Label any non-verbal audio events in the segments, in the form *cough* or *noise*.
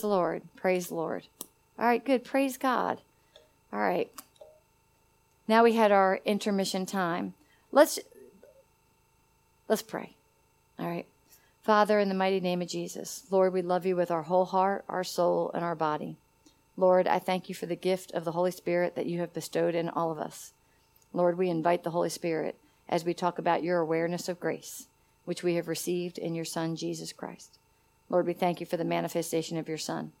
the Lord. Praise the Lord. All right, good. Praise God. All right. Now we had our intermission time. Let's let's pray. All right. Father, in the mighty name of Jesus, Lord, we love you with our whole heart, our soul, and our body. Lord, I thank you for the gift of the Holy Spirit that you have bestowed in all of us. Lord, we invite the Holy Spirit as we talk about your awareness of grace, which we have received in your Son, Jesus Christ. Lord, we thank you for the manifestation of your Son.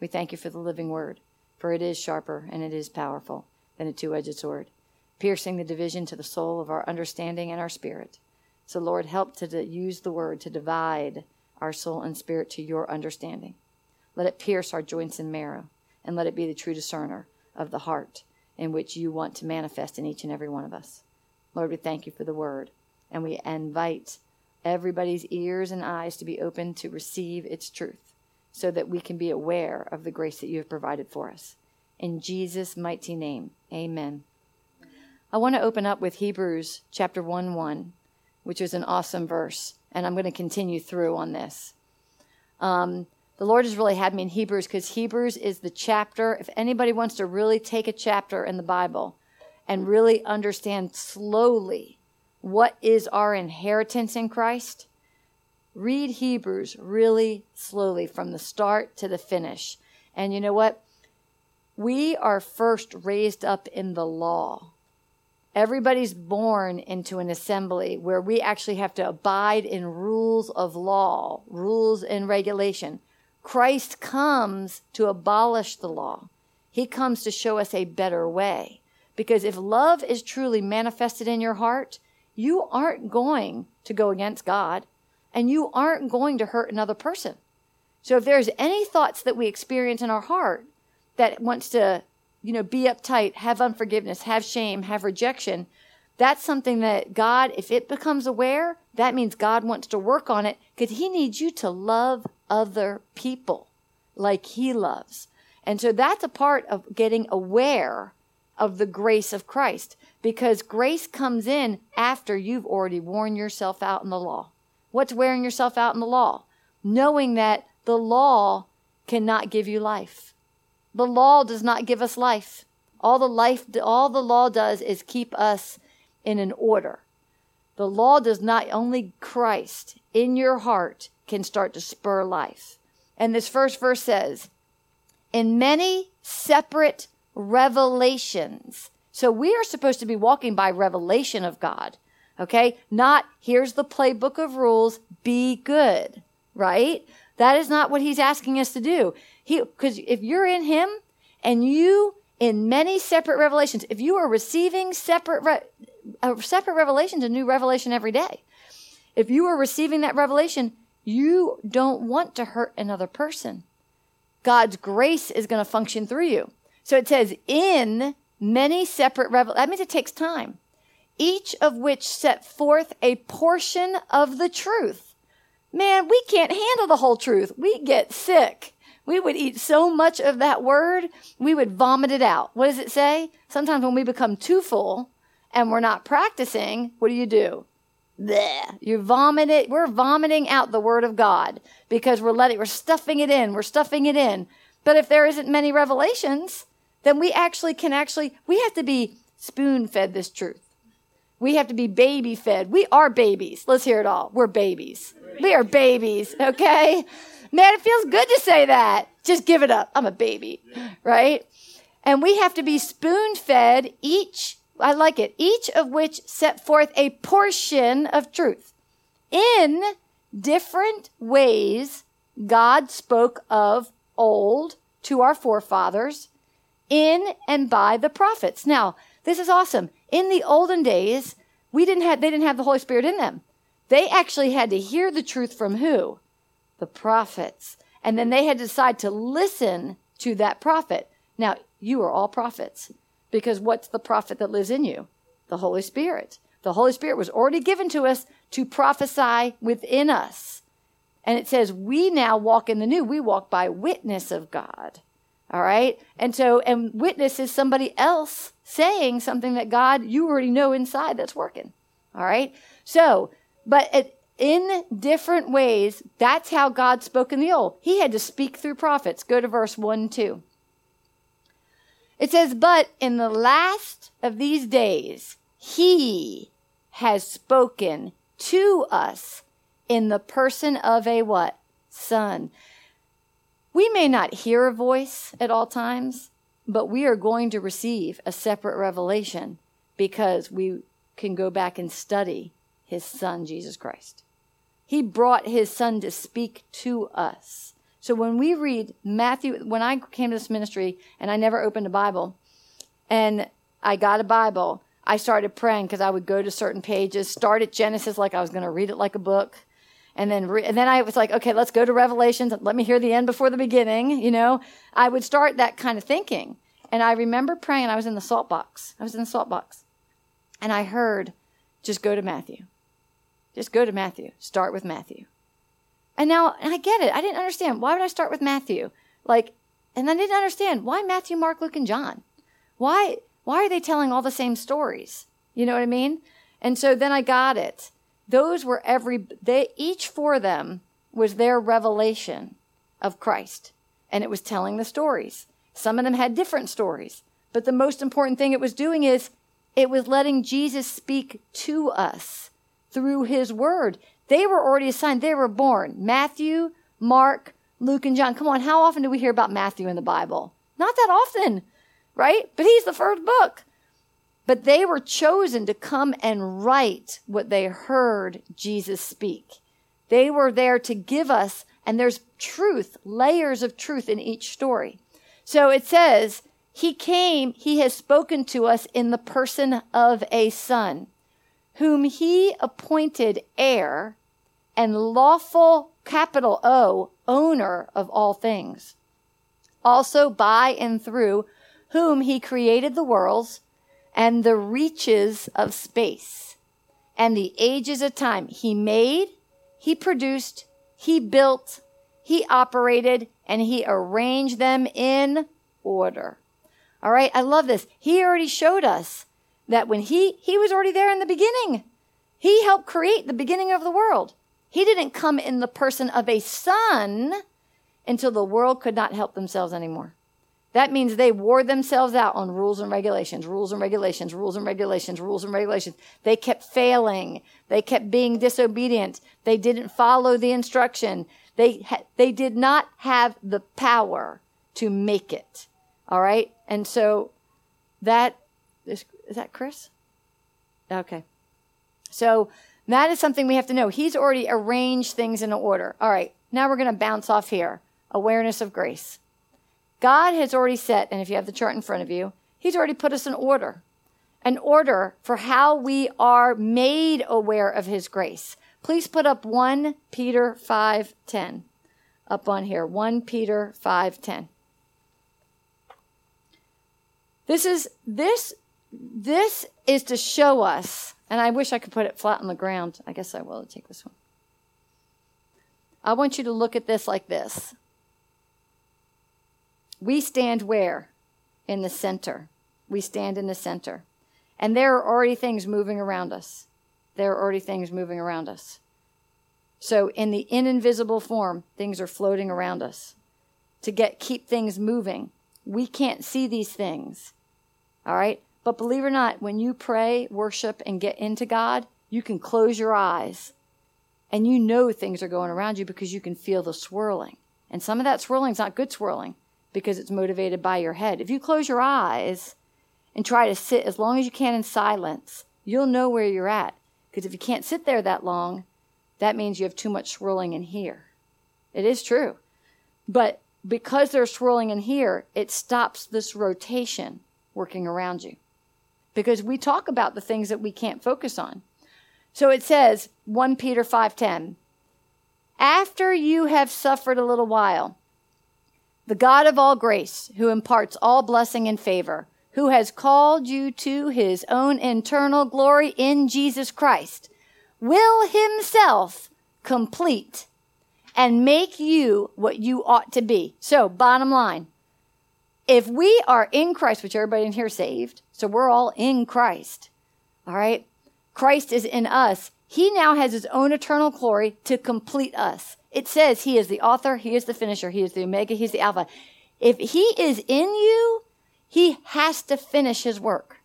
We thank you for the living word, for it is sharper and it is powerful than a two edged sword, piercing the division to the soul of our understanding and our spirit. So, Lord, help to use the word to divide our soul and spirit to your understanding. Let it pierce our joints and marrow, and let it be the true discerner of the heart in which you want to manifest in each and every one of us. Lord, we thank you for the word, and we invite everybody's ears and eyes to be open to receive its truth so that we can be aware of the grace that you have provided for us. In Jesus' mighty name, amen. I want to open up with Hebrews chapter 1 1, which is an awesome verse, and I'm going to continue through on this. Um, the Lord has really had me in Hebrews because Hebrews is the chapter. If anybody wants to really take a chapter in the Bible and really understand slowly what is our inheritance in Christ, read Hebrews really slowly from the start to the finish. And you know what? We are first raised up in the law. Everybody's born into an assembly where we actually have to abide in rules of law, rules and regulation. Christ comes to abolish the law. He comes to show us a better way. Because if love is truly manifested in your heart, you aren't going to go against God and you aren't going to hurt another person. So if there's any thoughts that we experience in our heart that wants to, you know, be uptight, have unforgiveness, have shame, have rejection, that's something that God, if it becomes aware, that means God wants to work on it because he needs you to love other people like he loves. And so that's a part of getting aware of the grace of Christ because grace comes in after you've already worn yourself out in the law. What's wearing yourself out in the law? Knowing that the law cannot give you life. The law does not give us life. All the life, all the law does is keep us in an order. The law does not only Christ in your heart can start to spur life. And this first verse says, in many separate revelations so we are supposed to be walking by revelation of God. Okay. Not here's the playbook of rules. Be good. Right. That is not what he's asking us to do. He, cause if you're in him and you in many separate revelations, if you are receiving separate, re, uh, separate revelations, a new revelation every day, if you are receiving that revelation, you don't want to hurt another person. God's grace is going to function through you. So it says, in many separate revelations. That means it takes time. Each of which set forth a portion of the truth. Man, we can't handle the whole truth. We get sick. We would eat so much of that word, we would vomit it out. What does it say? Sometimes when we become too full and we're not practicing, what do you do? Bleh. You vomit it. We're vomiting out the word of God because we're letting, we're stuffing it in. We're stuffing it in. But if there isn't many revelations, then we actually can actually, we have to be spoon fed this truth. We have to be baby fed. We are babies. Let's hear it all. We're babies. We are babies, okay? Man, it feels good to say that. Just give it up. I'm a baby, right? And we have to be spoon fed each, I like it, each of which set forth a portion of truth. In different ways, God spoke of old to our forefathers in and by the prophets. Now, this is awesome. In the olden days, we didn't have they didn't have the Holy Spirit in them. They actually had to hear the truth from who? The prophets. And then they had to decide to listen to that prophet. Now, you are all prophets because what's the prophet that lives in you? The Holy Spirit. The Holy Spirit was already given to us to prophesy within us. And it says, we now walk in the new. We walk by witness of God. All right. And so, and witness is somebody else saying something that God, you already know inside that's working. All right. So, but it, in different ways. That's how God spoke in the old. He had to speak through prophets. Go to verse 1 2. It says, But in the last of these days, he has spoken to us in the person of a what? Son. We may not hear a voice at all times, but we are going to receive a separate revelation because we can go back and study his son, Jesus Christ. He brought his son to speak to us. So when we read Matthew, when I came to this ministry and I never opened a Bible and I got a Bible, I started praying because I would go to certain pages, start at Genesis like I was going to read it like a book. And then, re- and then I was like, okay, let's go to Revelations. Let me hear the end before the beginning. You know, I would start that kind of thinking. And I remember praying, I was in the salt box. I was in the salt box. And I heard, just go to Matthew. Just go to Matthew. Start with Matthew. And now, and I get it. I didn't understand. Why would I start with Matthew? Like, and I didn't understand why Matthew, Mark, Luke, and John. Why, why are they telling all the same stories? You know what I mean? And so then I got it. Those were every, they, each for them was their revelation of Christ. And it was telling the stories. Some of them had different stories. But the most important thing it was doing is it was letting Jesus speak to us through his word. They were already assigned. They were born. Matthew, Mark, Luke, and John. Come on, how often do we hear about Matthew in the Bible? Not that often, right? But he's the first book. But they were chosen to come and write what they heard Jesus speak. They were there to give us, and there's truth, layers of truth in each story. So it says, He came, He has spoken to us in the person of a son whom he appointed heir and lawful capital O owner of all things. Also by and through whom he created the worlds and the reaches of space and the ages of time. He made, he produced, he built, he operated, and he arranged them in order. All right. I love this. He already showed us that when he, he was already there in the beginning. He helped create the beginning of the world. He didn't come in the person of a son until the world could not help themselves anymore. That means they wore themselves out on rules and regulations, rules and regulations, rules and regulations, rules and regulations. They kept failing. They kept being disobedient. They didn't follow the instruction. They, ha- they did not have the power to make it. All right. And so that is, is that Chris? Okay. So that is something we have to know. He's already arranged things in order. All right. Now we're going to bounce off here. Awareness of grace. God has already set, and if you have the chart in front of you, He's already put us in order. An order for how we are made aware of His grace. Please put up 1 Peter 5:10 up on here. 1 Peter 5:10. This is this this is to show us, and I wish I could put it flat on the ground. I guess I will take this one. I want you to look at this like this. We stand where? In the center. We stand in the center. And there are already things moving around us. There are already things moving around us. So in the invisible form, things are floating around us to get keep things moving. We can't see these things. All right? But believe it or not, when you pray, worship, and get into God, you can close your eyes and you know things are going around you because you can feel the swirling. And some of that swirling is not good swirling because it's motivated by your head. If you close your eyes and try to sit as long as you can in silence, you'll know where you're at. Because if you can't sit there that long, that means you have too much swirling in here. It is true. But because there's swirling in here, it stops this rotation working around you. Because we talk about the things that we can't focus on. So it says 1 Peter 5:10 After you have suffered a little while the God of all grace who imparts all blessing and favor who has called you to his own internal glory in Jesus Christ will himself complete and make you what you ought to be. So, bottom line, if we are in Christ, which everybody in here saved, so we're all in Christ, all right? Christ is in us. He now has his own eternal glory to complete us. It says he is the author, he is the finisher, he is the omega, he's the alpha. If he is in you, he has to finish his work.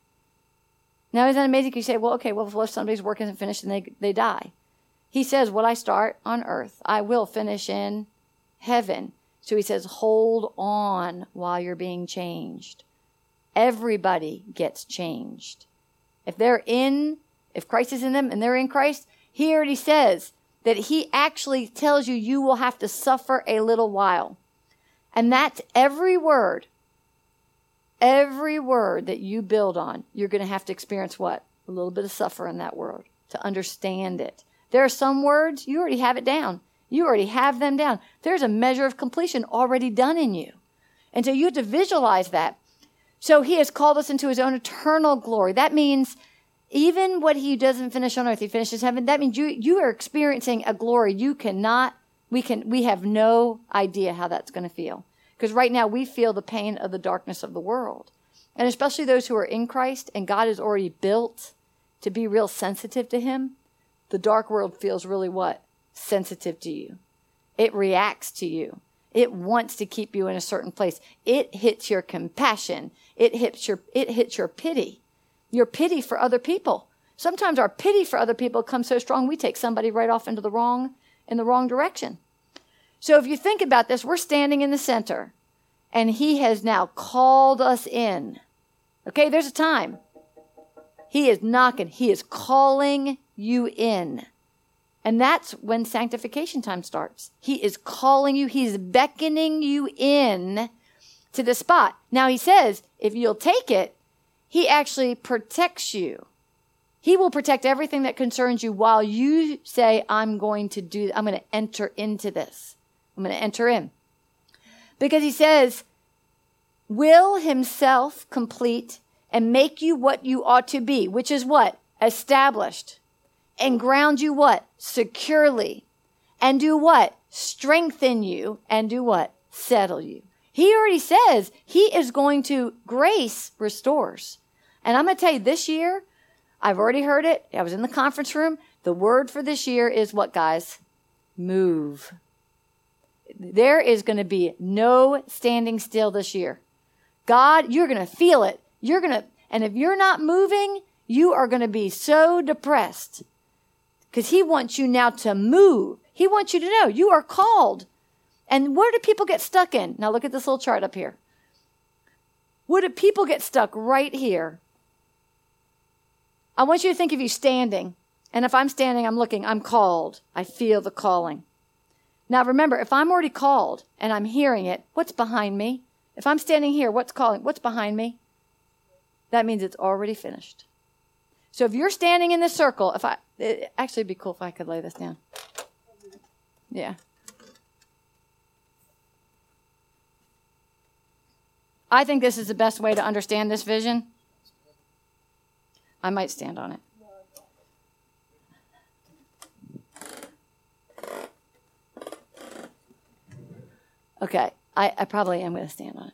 Now, isn't that amazing? You say, well, okay, well, if somebody's work isn't finished and they, they die. He says, what I start on earth, I will finish in heaven. So he says, hold on while you're being changed. Everybody gets changed. If they're in, if Christ is in them and they're in Christ, he already says that he actually tells you you will have to suffer a little while. And that's every word, every word that you build on, you're going to have to experience what? A little bit of suffer in that word to understand it. There are some words, you already have it down. You already have them down. There's a measure of completion already done in you. And so you have to visualize that. So he has called us into his own eternal glory. That means even what he doesn't finish on earth, he finishes heaven. That means you, you are experiencing a glory you cannot, we can, we have no idea how that's going to feel. Because right now we feel the pain of the darkness of the world. And especially those who are in Christ and God is already built to be real sensitive to him. The dark world feels really what? Sensitive to you. It reacts to you. It wants to keep you in a certain place. It hits your compassion. It hits your, it hits your pity your pity for other people. Sometimes our pity for other people comes so strong we take somebody right off into the wrong in the wrong direction. So if you think about this, we're standing in the center and he has now called us in. Okay, there's a time. He is knocking, he is calling you in. And that's when sanctification time starts. He is calling you, he's beckoning you in to the spot. Now he says, if you'll take it, he actually protects you. He will protect everything that concerns you while you say, I'm going to do, I'm going to enter into this. I'm going to enter in. Because he says, will himself complete and make you what you ought to be, which is what? Established. And ground you what? Securely. And do what? Strengthen you and do what? Settle you. He already says he is going to grace restores. And I'm going to tell you this year, I've already heard it. I was in the conference room. The word for this year is what, guys? Move. There is going to be no standing still this year. God, you're going to feel it. You're going to, and if you're not moving, you are going to be so depressed because he wants you now to move. He wants you to know you are called and where do people get stuck in? Now look at this little chart up here. Where do people get stuck? Right here. I want you to think of you standing. And if I'm standing, I'm looking, I'm called. I feel the calling. Now remember, if I'm already called and I'm hearing it, what's behind me? If I'm standing here, what's calling? What's behind me? That means it's already finished. So if you're standing in the circle, if I, it actually be cool if I could lay this down. Yeah. I think this is the best way to understand this vision. I might stand on it. Okay, I, I probably am going to stand on it.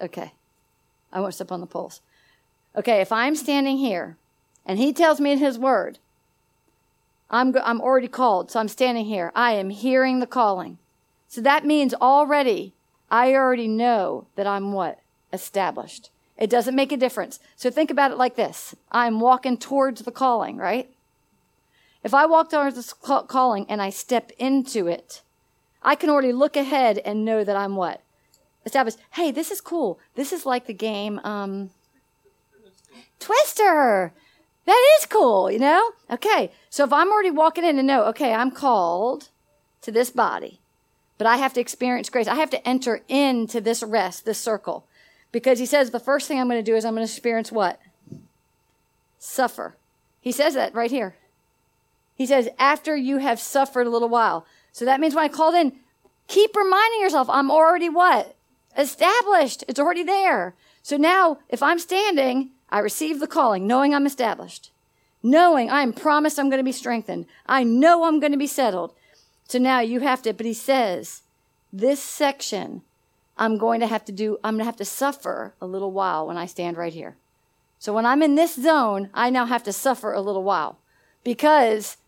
Okay, I won't step on the poles. Okay, if I'm standing here and he tells me in his word, I'm, I'm already called, so I'm standing here. I am hearing the calling. So that means already, I already know that I'm what? Established. It doesn't make a difference. So think about it like this I'm walking towards the calling, right? If I walk towards the calling and I step into it, I can already look ahead and know that I'm what? Established. Hey, this is cool. This is like the game um, Twister. That is cool, you know? Okay, so if I'm already walking in and know, okay, I'm called to this body. But I have to experience grace. I have to enter into this rest, this circle. Because he says the first thing I'm going to do is I'm going to experience what? Suffer. He says that right here. He says, after you have suffered a little while. So that means when I called in, keep reminding yourself, I'm already what? Established. It's already there. So now, if I'm standing, I receive the calling, knowing I'm established, knowing I am promised I'm going to be strengthened. I know I'm going to be settled. So now you have to, but he says, this section, I'm going to have to do, I'm going to have to suffer a little while when I stand right here. So when I'm in this zone, I now have to suffer a little while because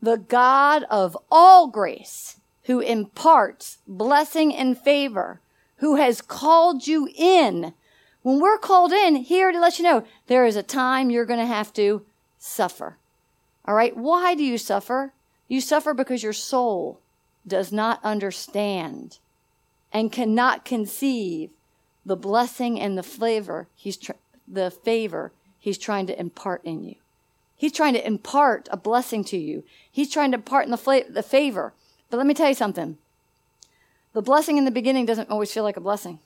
the God of all grace, who imparts blessing and favor, who has called you in. When we're called in, here to let you know, there is a time you're going to have to suffer. All right. Why do you suffer? You suffer because your soul does not understand and cannot conceive the blessing and the flavor he's tr- the favor he's trying to impart in you. He's trying to impart a blessing to you. He's trying to impart in the, fla- the favor. But let me tell you something. The blessing in the beginning doesn't always feel like a blessing.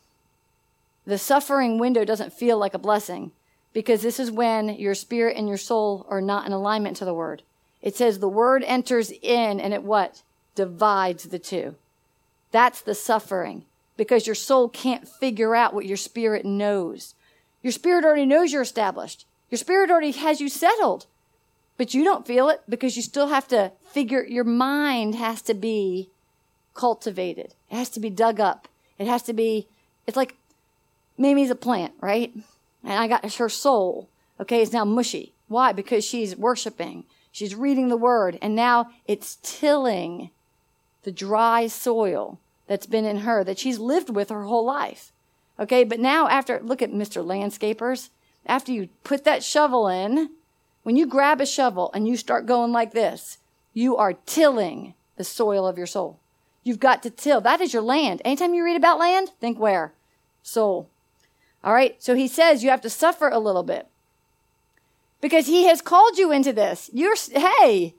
The suffering window doesn't feel like a blessing because this is when your spirit and your soul are not in alignment to the word. It says the word enters in and it what? Divides the two. That's the suffering because your soul can't figure out what your spirit knows. Your spirit already knows you're established. Your spirit already has you settled, but you don't feel it because you still have to figure, your mind has to be cultivated. It has to be dug up. It has to be, it's like Mimi's a plant, right? And I got her soul, okay, is now mushy. Why? Because she's worshiping. She's reading the word and now it's tilling the dry soil that's been in her that she's lived with her whole life. Okay, but now after, look at Mr. Landscapers. After you put that shovel in, when you grab a shovel and you start going like this, you are tilling the soil of your soul. You've got to till. That is your land. Anytime you read about land, think where? Soul. All right. So he says you have to suffer a little bit because he has called you into this. You're, hey,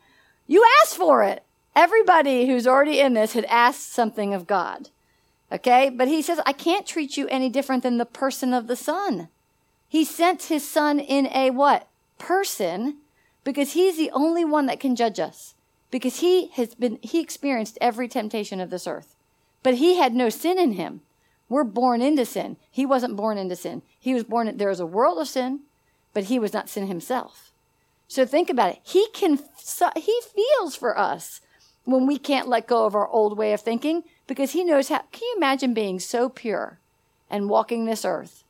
you asked for it. Everybody who's already in this had asked something of God. Okay. But he says, I can't treat you any different than the person of the son. He sent his son in a what? Person because he's the only one that can judge us because he has been, he experienced every temptation of this earth, but he had no sin in him. We're born into sin. He wasn't born into sin. He was born, there was a world of sin, but he was not sin himself. So think about it. He can, he feels for us when we can't let go of our old way of thinking because he knows how. Can you imagine being so pure and walking this earth?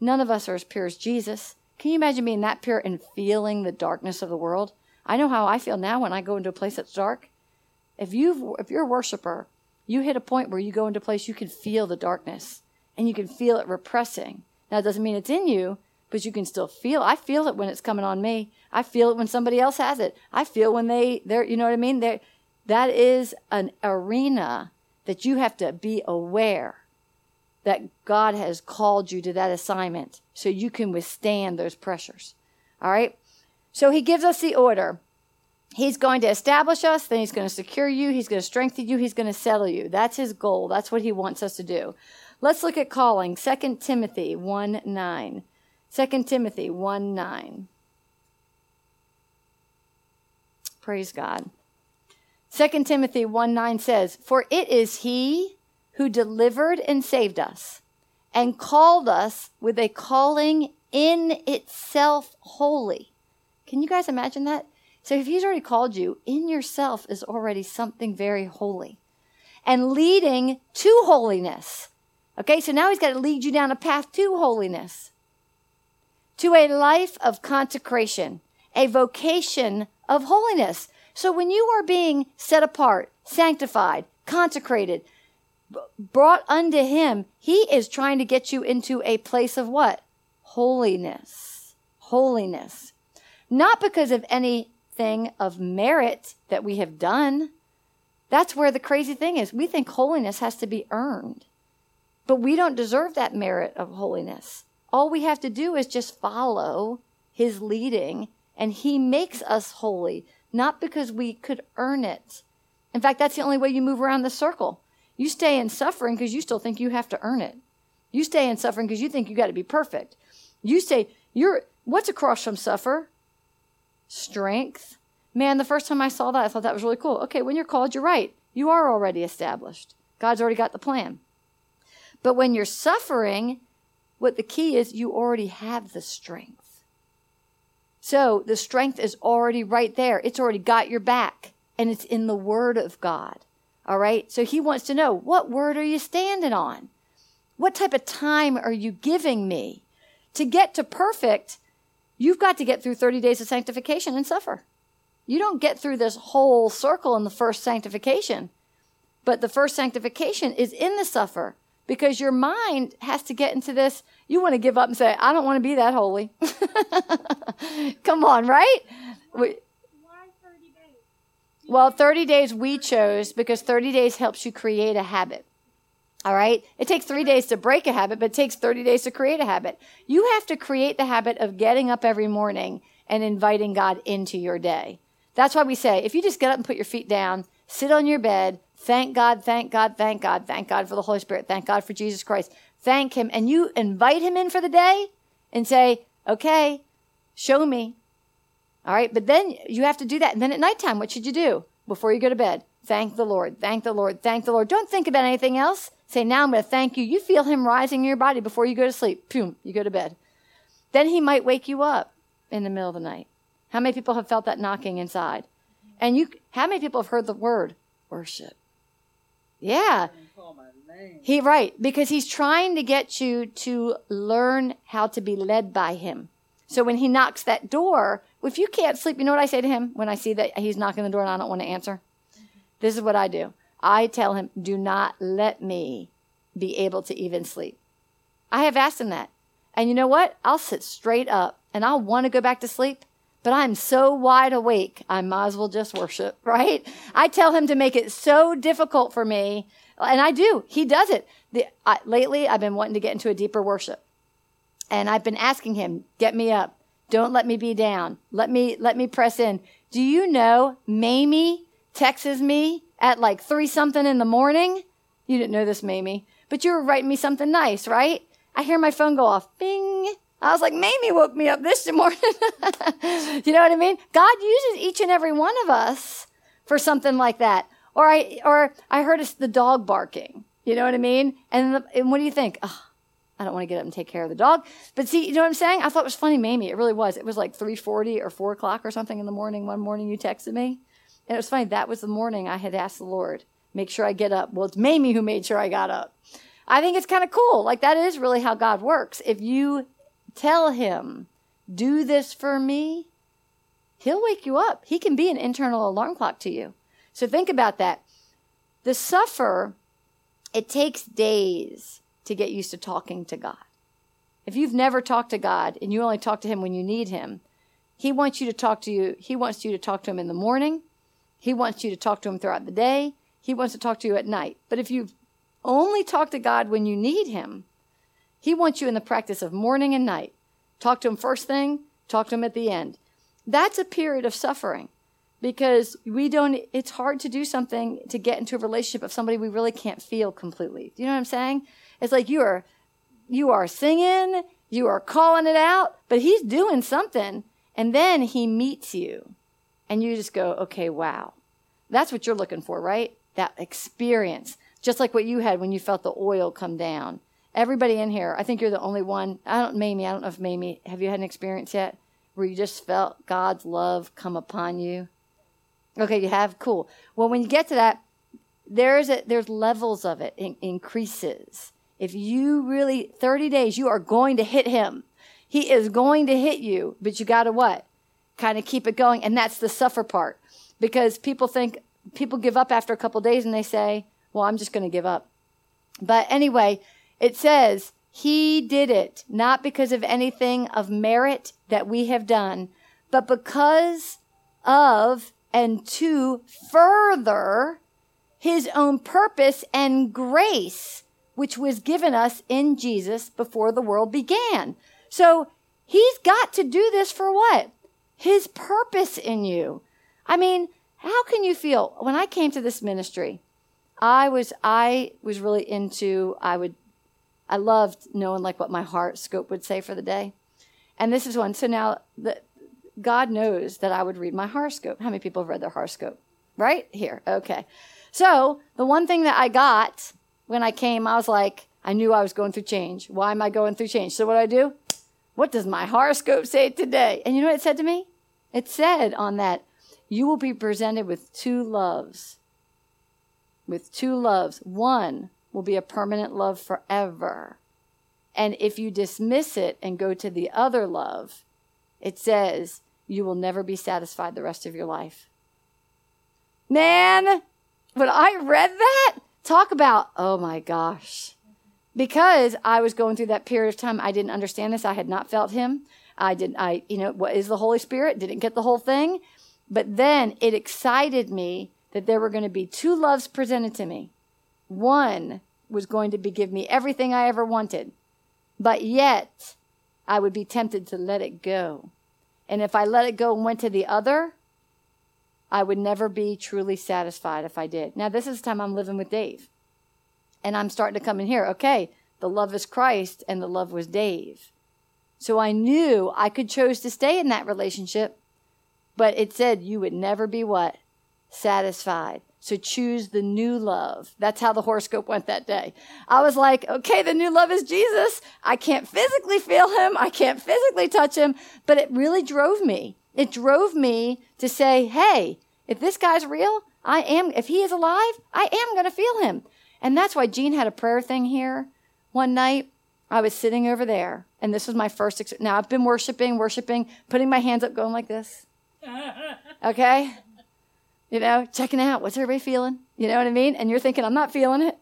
None of us are as pure as Jesus. Can you imagine being that pure and feeling the darkness of the world? I know how I feel now when I go into a place that's dark. If you if you're a worshiper, you hit a point where you go into a place you can feel the darkness and you can feel it repressing. Now it doesn't mean it's in you, but you can still feel. I feel it when it's coming on me. I feel it when somebody else has it. I feel when they they're you know what I mean? They that is an arena that you have to be aware that God has called you to that assignment so you can withstand those pressures. All right? So he gives us the order. He's going to establish us, then he's going to secure you, he's going to strengthen you, he's going to settle you. That's his goal. That's what he wants us to do. Let's look at calling. 2 Timothy 1 9. 2 Timothy 1 9. Praise God. 2 Timothy 1 9 says, For it is he who delivered and saved us and called us with a calling in itself holy. Can you guys imagine that? So if he's already called you, in yourself is already something very holy and leading to holiness. Okay, so now he's got to lead you down a path to holiness, to a life of consecration, a vocation of holiness. So when you are being set apart, sanctified, consecrated, brought unto him, he is trying to get you into a place of what? Holiness. Holiness. Not because of anything of merit that we have done. That's where the crazy thing is. We think holiness has to be earned. But we don't deserve that merit of holiness. All we have to do is just follow his leading, and he makes us holy not because we could earn it. In fact, that's the only way you move around the circle. You stay in suffering because you still think you have to earn it. You stay in suffering because you think you got to be perfect. You stay, you're, what's across from suffer? Strength. Man, the first time I saw that, I thought that was really cool. Okay, when you're called, you're right. You are already established. God's already got the plan. But when you're suffering, what the key is, you already have the strength. So the strength is already right there. It's already got your back and it's in the word of God. All right. So he wants to know what word are you standing on? What type of time are you giving me? to get to perfect, you've got to get through 30 days of sanctification and suffer. You don't get through this whole circle in the first sanctification. But the first sanctification is in the suffer because your mind has to get into this. You want to give up and say, I don't want to be that holy. *laughs* Come on, right? We, well, 30 days we chose because 30 days helps you create a habit. All right. It takes three days to break a habit, but it takes 30 days to create a habit. You have to create the habit of getting up every morning and inviting God into your day. That's why we say if you just get up and put your feet down, sit on your bed, thank God, thank God, thank God, thank God for the Holy Spirit, thank God for Jesus Christ, thank Him, and you invite Him in for the day and say, okay, show me. All right. But then you have to do that. And then at nighttime, what should you do before you go to bed? Thank the Lord, thank the Lord, thank the Lord. Don't think about anything else. Say, now I'm going to thank you. You feel him rising in your body before you go to sleep. Boom, you go to bed. Then he might wake you up in the middle of the night. How many people have felt that knocking inside? And you, how many people have heard the word worship? Yeah. He right because he's trying to get you to learn how to be led by him. So when he knocks that door, if you can't sleep, you know what I say to him when I see that he's knocking the door and I don't want to answer? This is what I do. I tell him, do not let me be able to even sleep. I have asked him that. And you know what? I'll sit straight up and I'll want to go back to sleep, but I'm so wide awake, I might as well just worship, *laughs* right? I tell him to make it so difficult for me, and I do. He does it. The, I, lately, I've been wanting to get into a deeper worship. And I've been asking him, get me up. Don't let me be down. Let me, let me press in. Do you know Mamie texts me at like three something in the morning. You didn't know this, Mamie, but you were writing me something nice, right? I hear my phone go off. Bing. I was like, Mamie woke me up this *laughs* morning. you know what I mean? God uses each and every one of us for something like that. Or I, or I heard the dog barking. You know what I mean? And, the, and what do you think? Oh, I don't want to get up and take care of the dog. But see, you know what I'm saying? I thought it was funny, Mamie. It really was. It was like 3.40 or 4 o'clock or something in the morning. One morning you texted me. And it was funny, that was the morning I had asked the Lord, make sure I get up. Well, it's Mamie who made sure I got up. I think it's kind of cool. Like that is really how God works. If you tell him, do this for me, he'll wake you up. He can be an internal alarm clock to you. So think about that. The suffer, it takes days to get used to talking to God. If you've never talked to God and you only talk to him when you need him, he wants you to talk to you. He wants you to talk to him in the morning. He wants you to talk to him throughout the day. He wants to talk to you at night. But if you've only talk to God when you need him, he wants you in the practice of morning and night. Talk to him first thing, talk to him at the end. That's a period of suffering because we don't, it's hard to do something to get into a relationship of somebody we really can't feel completely. Do you know what I'm saying? It's like you are, you are singing, you are calling it out, but he's doing something. And then he meets you and you just go, okay, wow. That's what you're looking for, right? That experience. Just like what you had when you felt the oil come down. Everybody in here, I think you're the only one. I don't, Mamie, I don't know if Mamie, have you had an experience yet where you just felt God's love come upon you? Okay, you have? Cool. Well, when you get to that, there's a, there's levels of it, it increases. If you really, 30 days, you are going to hit him. He is going to hit you, but you got to what? kind of keep it going. And that's the suffer part because people think, people give up after a couple days and they say, well, I'm just going to give up. But anyway, it says, he did it not because of anything of merit that we have done, but because of and to further his own purpose and grace, which was given us in Jesus before the world began. So he's got to do this for what? his purpose in you. I mean, how can you feel when I came to this ministry? I was I was really into I would I loved knowing like what my horoscope would say for the day. And this is one. So now the, God knows that I would read my horoscope. How many people have read their horoscope? Right? Here. Okay. So the one thing that I got when I came, I was like, I knew I was going through change. Why am I going through change? So what I do? What does my horoscope say today? And you know what it said to me? It said on that, you will be presented with two loves. With two loves. One will be a permanent love forever. And if you dismiss it and go to the other love, it says you will never be satisfied the rest of your life. Man, when I read that, talk about, oh my gosh. Because I was going through that period of time, I didn't understand this. I had not felt him. I didn't, I, you know, what is the Holy Spirit? Didn't get the whole thing. But then it excited me that there were going to be two loves presented to me. One was going to be give me everything I ever wanted, but yet I would be tempted to let it go. And if I let it go and went to the other, I would never be truly satisfied if I did. Now, this is the time I'm living with Dave. And I'm starting to come in here. Okay, the love is Christ and the love was Dave. So I knew I could choose to stay in that relationship, but it said you would never be what? Satisfied. So choose the new love. That's how the horoscope went that day. I was like, okay, the new love is Jesus. I can't physically feel him. I can't physically touch him, but it really drove me. It drove me to say, hey, if this guy's real, I am, if he is alive, I am going to feel him. And that's why Gene had a prayer thing here one night. I was sitting over there, and this was my first. Ex- now I've been worshiping, worshiping, putting my hands up, going like this. *laughs* Okay, you know, checking out what's everybody feeling. You know what I mean? And you're thinking, I'm not feeling it,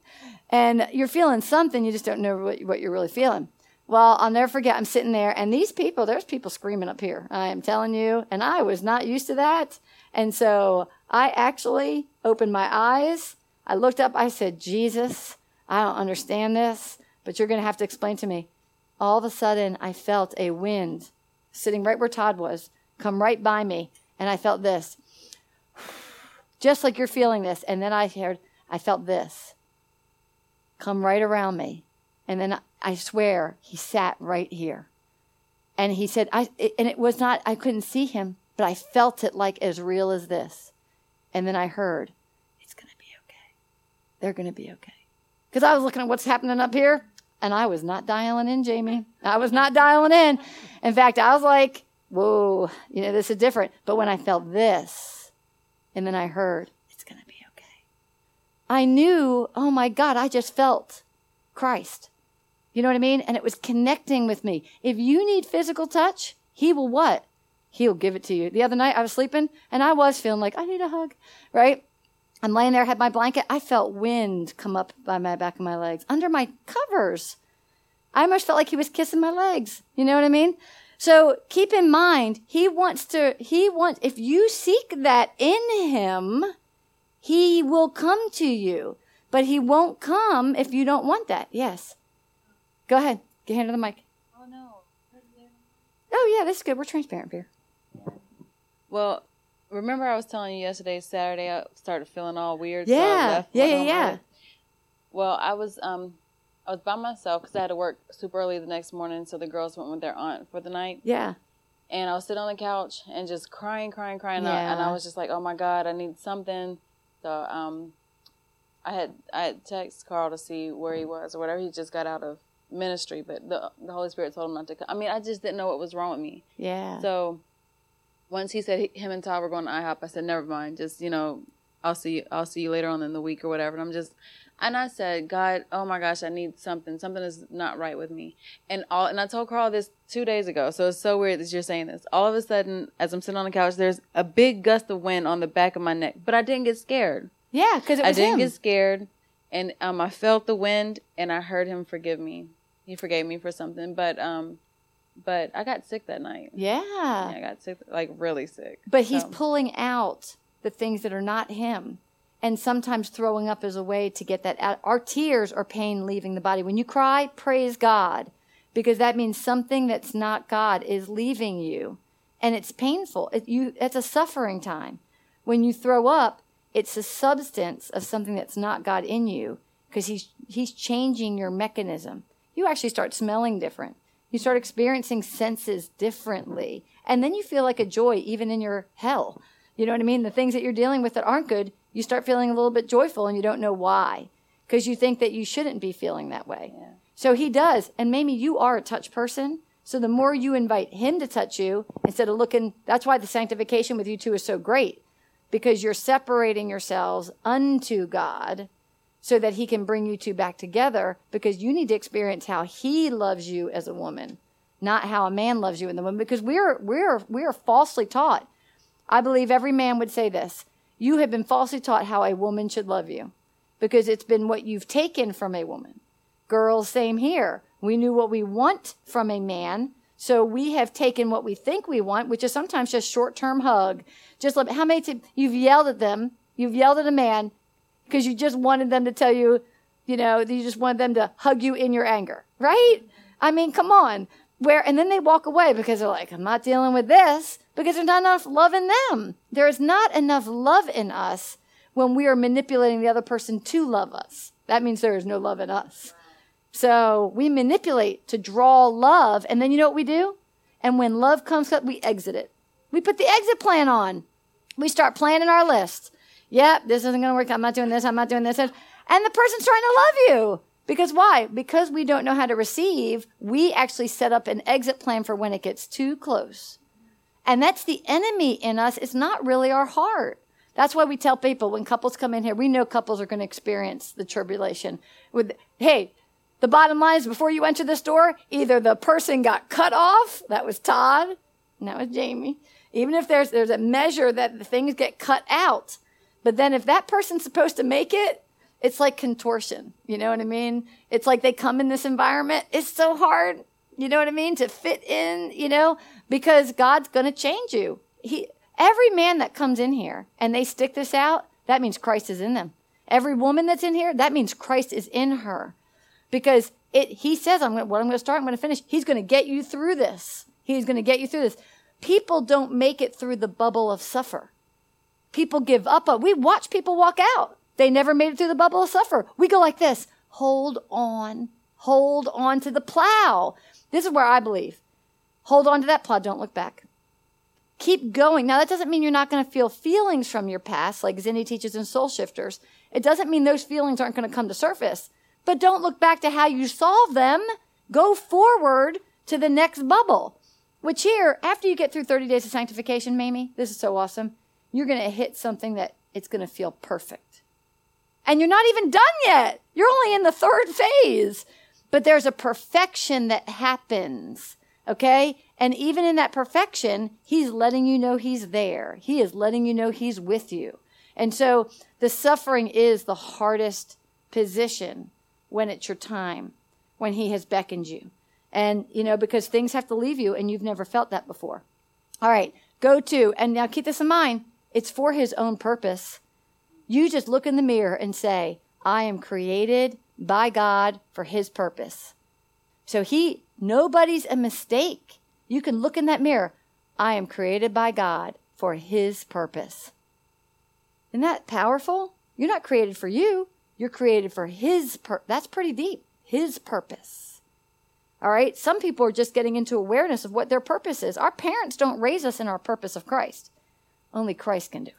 and you're feeling something. You just don't know what, what you're really feeling. Well, I'll never forget. I'm sitting there, and these people, there's people screaming up here. I am telling you, and I was not used to that. And so I actually opened my eyes. I looked up. I said, Jesus, I don't understand this, but you're going to have to explain to me. All of a sudden, I felt a wind sitting right where Todd was come right by me. And I felt this, just like you're feeling this. And then I heard, I felt this come right around me. And then I swear he sat right here. And he said, I, and it was not, I couldn't see him, but I felt it like as real as this. And then I heard, it's going to be okay. They're going to be okay. Because I was looking at what's happening up here, and I was not dialing in, Jamie. I was not dialing in. In fact, I was like, whoa, you know, this is different. But when I felt this, and then I heard, it's going to be okay. I knew, oh my God, I just felt Christ. You know what I mean? And it was connecting with me. If you need physical touch, he will what? He'll give it to you. The other night I was sleeping and I was feeling like I need a hug, right? I'm laying there, had my blanket. I felt wind come up by my back of my legs, under my covers. I almost felt like he was kissing my legs. You know what I mean? So keep in mind, he wants to, he wants, if you seek that in him, he will come to you. But he won't come if you don't want that. Yes. Go ahead. Get hand to the mic. Oh no. Oh yeah, this is good. We're transparent here. Well, remember I was telling you yesterday, Saturday, I started feeling all weird. Yeah, so yeah, yeah, yeah. Well, I was um, I was by myself because I had to work super early the next morning, so the girls went with their aunt for the night. Yeah. And I was sitting on the couch and just crying, crying, crying, and I- and I was just like, "Oh my God, I need something." So um, I had I had text Carl to see where he was or whatever. He just got out of ministry, but the the Holy Spirit told him not to come. I mean, I just didn't know what was wrong with me. Yeah. So once he said he, him and Todd were going to IHOP, I said, "Never mind. Just you know, I'll see you. I'll see you later on in the week or whatever." And I'm just, and I said, "God, oh my gosh, I need something. Something is not right with me." And all, and I told Carl this two days ago. So it's so weird that you're saying this. All of a sudden, as I'm sitting on the couch, there's a big gust of wind on the back of my neck, but I didn't get scared. yeah, because it I didn't him. get scared, and um, I felt the wind, and I heard him forgive me. He forgave me for something, but um, but I got sick that night. yeah. Yeah, I got sick, like really sick. But he's pulling out the things that are not him. And sometimes throwing up is a way to get that out. Our tears are pain leaving the body. When you cry, praise God, because that means something that's not God is leaving you. And it's painful. It, you, it's a suffering time. When you throw up, it's a substance of something that's not God in you because he's, he's changing your mechanism. You actually start smelling different. You start experiencing senses differently. And then you feel like a joy even in your hell. You know what I mean? The things that you're dealing with that aren't good, you start feeling a little bit joyful and you don't know why because you think that you shouldn't be feeling that way. Yeah. So he does. And maybe you are a touch person. So the more you invite him to touch you instead of looking, that's why the sanctification with you two is so great because you're separating yourselves unto God so that he can bring you two back together because you need to experience how he loves you as a woman, not how a man loves you in the woman because we're we're we're falsely taught. I believe every man would say this. You have been falsely taught how a woman should love you because it's been what you've taken from a woman. Girls, same here. We knew what we want from a man, so we have taken what we think we want, which is sometimes just short-term hug. Just like how many times you've yelled at them, you've yelled at a man because you just wanted them to tell you, you know, you just wanted them to hug you in your anger, right? I mean, come on. Where and then they walk away because they're like, I'm not dealing with this because there's not enough love in them. There is not enough love in us when we are manipulating the other person to love us. That means there is no love in us. So we manipulate to draw love, and then you know what we do? And when love comes up, we exit it. We put the exit plan on. We start planning our list. Yep, this isn't going to work. I'm not doing this. I'm not doing this. And the person's trying to love you. Because why? Because we don't know how to receive, we actually set up an exit plan for when it gets too close. And that's the enemy in us. It's not really our heart. That's why we tell people when couples come in here, we know couples are going to experience the tribulation. With, hey, the bottom line is before you enter this door, either the person got cut off, that was Todd, and that was Jamie. Even if there's there's a measure that the things get cut out, but then if that person's supposed to make it, it's like contortion. You know what I mean? It's like they come in this environment. It's so hard. You know what I mean? To fit in, you know, because God's going to change you. He, every man that comes in here and they stick this out, that means Christ is in them. Every woman that's in here, that means Christ is in her because it, he says, I'm gonna, what I'm going to start, I'm going to finish. He's going to get you through this. He's going to get you through this. People don't make it through the bubble of suffer. People give up. On, We watch people walk out. They never made it through the bubble of suffer. We go like this. Hold on. Hold on to the plow. This is where I believe. Hold on to that plow. Don't look back. Keep going. Now, that doesn't mean you're not going to feel feelings from your past, like Zinni teaches in Soul Shifters. It doesn't mean those feelings aren't going to come to surface. But don't look back to how you solve them. Go forward to the next bubble. Which here, after you get through 30 days of sanctification, Mamie, this is so awesome. You're going to hit something that it's going to feel perfect. And you're not even done yet. You're only in the third phase. But there's a perfection that happens. Okay. And even in that perfection, he's letting you know he's there. He is letting you know he's with you. And so the suffering is the hardest position when it's your time, when He has beckoned you. And, you know, because things have to leave you and you've never felt that before. All right, go to, and now keep this in mind it's for His own purpose. You just look in the mirror and say, I am created by God for His purpose. So He, nobody's a mistake. You can look in that mirror. I am created by God for His purpose. Isn't that powerful? You're not created for you. You're created for His pur- That's pretty deep. His purpose. All right. Some people are just getting into awareness of what their purpose is. Our parents don't raise us in our purpose of Christ. Only Christ can do it.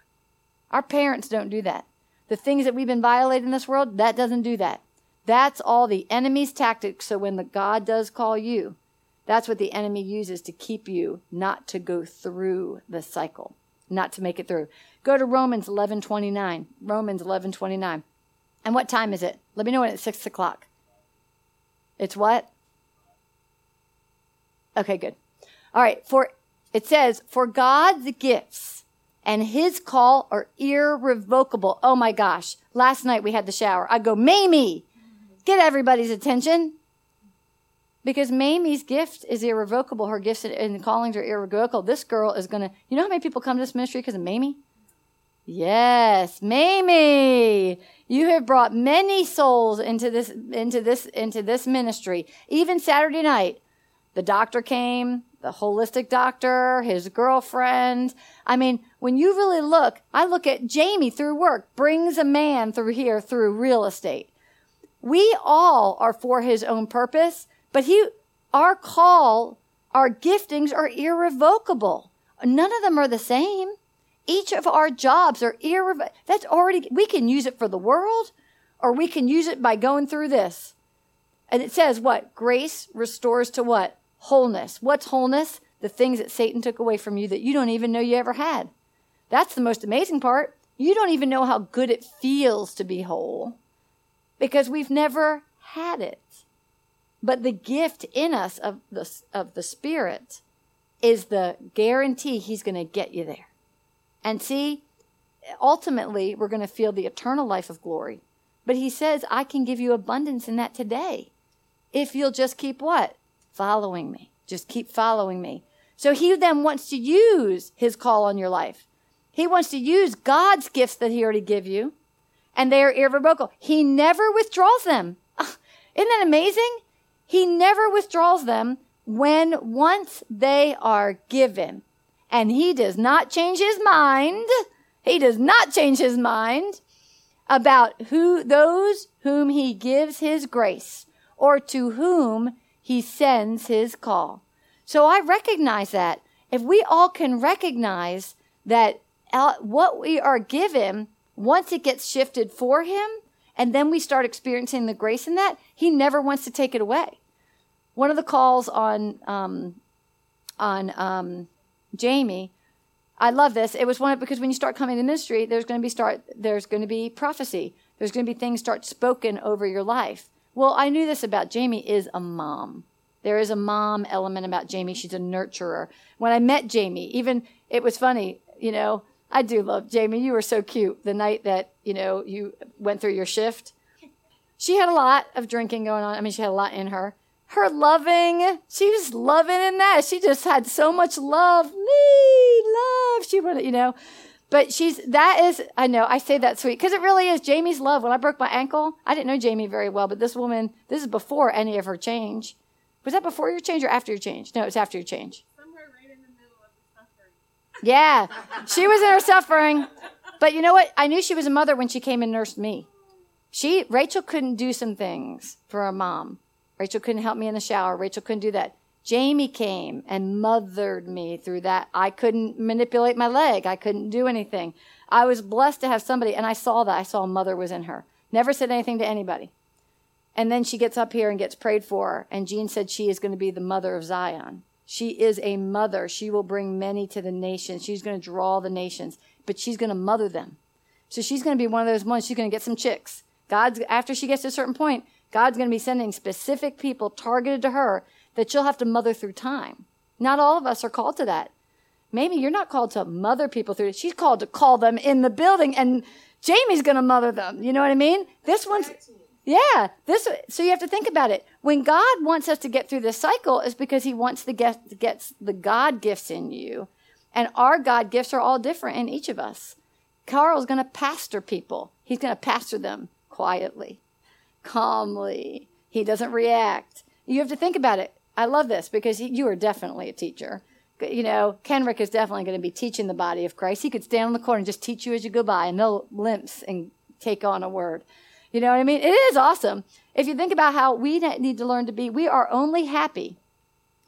Our parents don't do that. The things that we've been violating in this world, that doesn't do that. That's all the enemy's tactics. So when the God does call you, that's what the enemy uses to keep you not to go through the cycle, not to make it through. Go to Romans 11:29. Romans 11:29. And what time is it? Let me know when it's six o'clock. It's what? Okay, good. All right. For it says, for God's gifts and his call are irrevocable. Oh my gosh. Last night we had the shower. I go, Mamie, get everybody's attention. Because Mamie's gift is irrevocable. Her gifts and callings are irrevocable. This girl is going to, you know how many people come to this ministry because of Mamie? Yes, Mamie. You have brought many souls into this into this into this ministry. Even Saturday night, the doctor came, the holistic doctor, his girlfriend. I mean, when you really look, I look at Jamie through work, brings a man through here through real estate. We all are for his own purpose, but he our call, our giftings are irrevocable. None of them are the same. Each of our jobs are irrevocable. That's already, we can use it for the world or we can use it by going through this. And it says what? Grace restores to what? Wholeness. What's wholeness? The things that Satan took away from you that you don't even know you ever had. That's the most amazing part. You don't even know how good it feels to be whole. Because we've never had it. But the gift in us of the, of the Spirit is the guarantee He's going to get you there. And see, ultimately, we're going to feel the eternal life of glory. But He says, I can give you abundance in that today. If you'll just keep what? Following me. Just keep following me. So He then wants to use His call on your life. He wants to use God's gifts that He already give you, and they are irrevocable. He never withdraws them. Isn't that amazing? He never withdraws them when once they are given. And he does not change his mind. He does not change his mind about who those whom he gives his grace or to whom he sends his call. So I recognize that. If we all can recognize that uh, what we are given, once it gets shifted for him, and then we start experiencing the grace in that, he never wants to take it away one of the calls on um, on um, Jamie. I love this. It was one of, because when you start coming to ministry, there's going to be start there's going to be prophecy. There's going to be things start spoken over your life. Well, I knew this about Jamie is a mom. There is a mom element about Jamie. She's a nurturer. When I met Jamie, even it was funny, you know, I do love Jamie. You were so cute the night that, you know, you went through your shift. She had a lot of drinking going on. I mean, she had a lot in her her loving, she was loving in that. She just had so much love, me, love. She would, you know, but she's, that is, I know, I say that sweet because it really is Jamie's love. When I broke my ankle, I didn't know Jamie very well, but this woman, this is before any of her change. Was that before your change or after your change? No, it's after your change. Somewhere right in the middle of the suffering. Yeah, she was in her suffering. But you know what? I knew she was a mother when she came and nursed me. She, Rachel couldn't do some things for a mom. Rachel couldn't help me in the shower. Rachel couldn't do that. Jamie came and mothered me through that. I couldn't manipulate my leg. I couldn't do anything. I was blessed to have somebody, and I saw that. I saw a mother was in her. Never said anything to anybody. And then she gets up here and gets prayed for, and Gene said she is going to be the mother of Zion. She is a mother. She will bring many to the nations. She's going to draw the nations, but she's going to mother them. So she's going to be one of those ones. She's going to get some chicks. God's after she gets to a certain point, God's going to be sending specific people targeted to her that she'll have to mother through time. Not all of us are called to that. Maybe you're not called to mother people through it. She's called to call them in the building and Jamie's going to mother them. You know what I mean? This one's, yeah, this, so you have to think about it. When God wants us to get through this cycle, is because he wants to get, gets the God gifts in you. And our God gifts are all different in each of us. Carl's going to pastor people. He's going to pastor them quietly calmly. He doesn't react. You have to think about it. I love this because you are definitely a teacher. You know, Kenrick is definitely going to be teaching the body of Christ. He could stand on the corner and just teach you as you go by, and they'll limps and take on a word. You know what I mean? It is awesome. If you think about how we need to learn to be, we are only happy.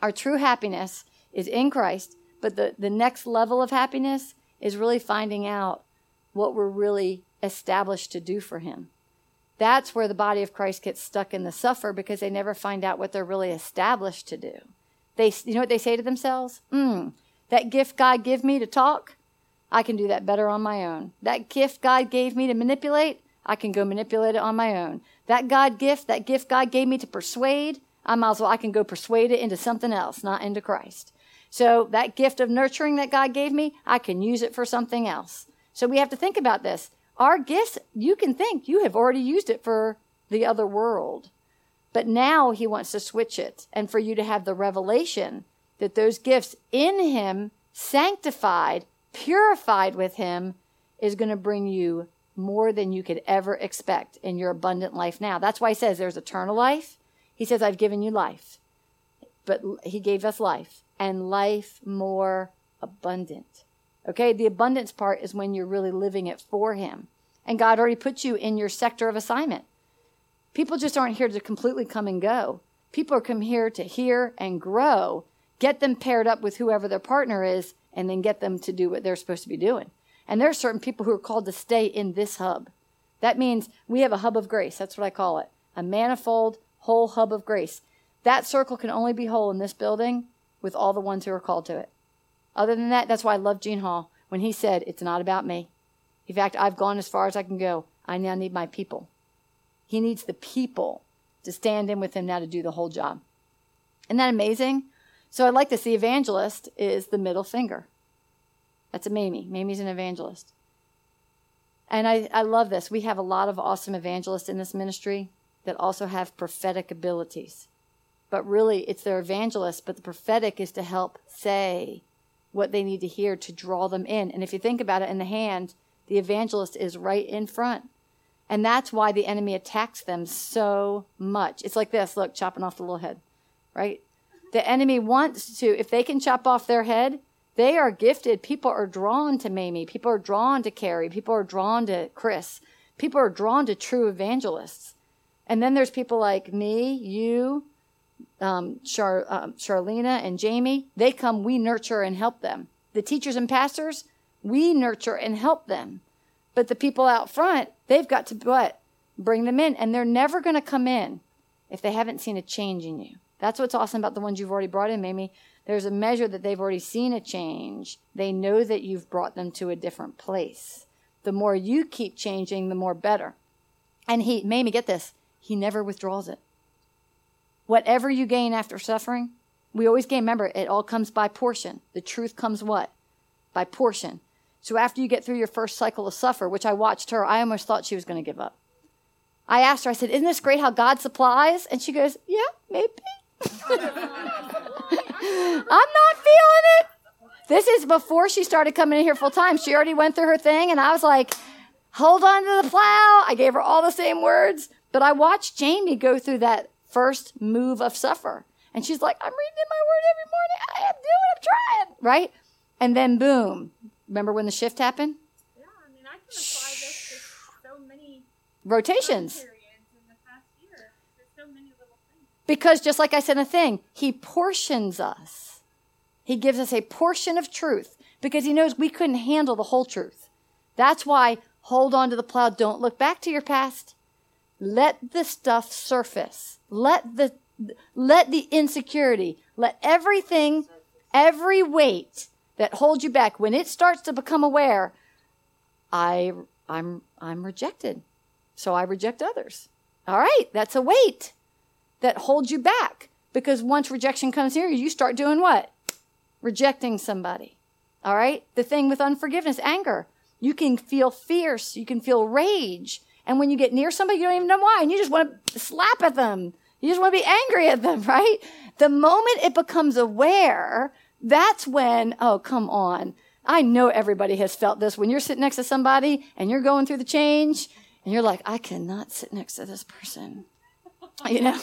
Our true happiness is in Christ, but the, the next level of happiness is really finding out what we're really established to do for Him. That's where the body of Christ gets stuck in the suffer because they never find out what they're really established to do. They, you know what they say to themselves? Hmm, that gift God gave me to talk, I can do that better on my own. That gift God gave me to manipulate, I can go manipulate it on my own. That God gift, that gift God gave me to persuade, I might as well, I can go persuade it into something else, not into Christ. So that gift of nurturing that God gave me, I can use it for something else. So we have to think about this. Our gifts, you can think you have already used it for the other world. But now he wants to switch it and for you to have the revelation that those gifts in him, sanctified, purified with him, is going to bring you more than you could ever expect in your abundant life now. That's why he says there's eternal life. He says, I've given you life. But he gave us life and life more abundant. Okay, the abundance part is when you're really living it for Him. And God already put you in your sector of assignment. People just aren't here to completely come and go. People are come here to hear and grow, get them paired up with whoever their partner is, and then get them to do what they're supposed to be doing. And there are certain people who are called to stay in this hub. That means we have a hub of grace. That's what I call it a manifold, whole hub of grace. That circle can only be whole in this building with all the ones who are called to it. Other than that, that's why I love Gene Hall when he said, It's not about me. In fact, I've gone as far as I can go. I now need my people. He needs the people to stand in with him now to do the whole job. Isn't that amazing? So I'd like this. The evangelist is the middle finger. That's a Mamie. Mamie's an evangelist. And I, I love this. We have a lot of awesome evangelists in this ministry that also have prophetic abilities. But really, it's their evangelist, but the prophetic is to help say what they need to hear to draw them in. And if you think about it in the hand, the evangelist is right in front. And that's why the enemy attacks them so much. It's like this look, chopping off the little head, right? The enemy wants to, if they can chop off their head, they are gifted. People are drawn to Mamie. People are drawn to Carrie. People are drawn to Chris. People are drawn to true evangelists. And then there's people like me, you, um, Char, um, Charlena, and Jamie. They come, we nurture and help them. The teachers and pastors, we nurture and help them. But the people out front, they've got to what? Bring them in. And they're never going to come in if they haven't seen a change in you. That's what's awesome about the ones you've already brought in, Mamie. There's a measure that they've already seen a change. They know that you've brought them to a different place. The more you keep changing, the more better. And he, Mamie, get this, he never withdraws it. Whatever you gain after suffering, we always gain. Remember, it all comes by portion. The truth comes what? By portion. So after you get through your first cycle of suffer, which I watched her, I almost thought she was going to give up. I asked her, I said, Isn't this great how God supplies? And she goes, Yeah, maybe. *laughs* I'm not feeling it. This is before she started coming in here full time. She already went through her thing, and I was like, hold on to the plow. I gave her all the same words. But I watched Jamie go through that first move of suffer. And she's like, I'm reading my word every morning. I am doing, I'm trying. Right? And then boom. Remember when the shift happened? Yeah, I mean, I can apply this to so many Rotations. periods in the past year. There's so many little things. Because just like I said in the thing, he portions us. He gives us a portion of truth because he knows we couldn't handle the whole truth. That's why hold on to the plow. Don't look back to your past. Let the stuff surface. Let the let the insecurity, let everything, every weight that holds you back, when it starts to become aware, I I'm I'm rejected. So I reject others. All right, that's a weight that holds you back. Because once rejection comes here, you start doing what? Rejecting somebody. All right? The thing with unforgiveness, anger. You can feel fierce. You can feel rage. And when you get near somebody, you don't even know why. And you just want to slap at them. You just want to be angry at them, *laughs* right? The moment it becomes aware, that's when, oh, come on. I know everybody has felt this when you're sitting next to somebody and you're going through the change and you're like, I cannot sit next to this person. *laughs* You know?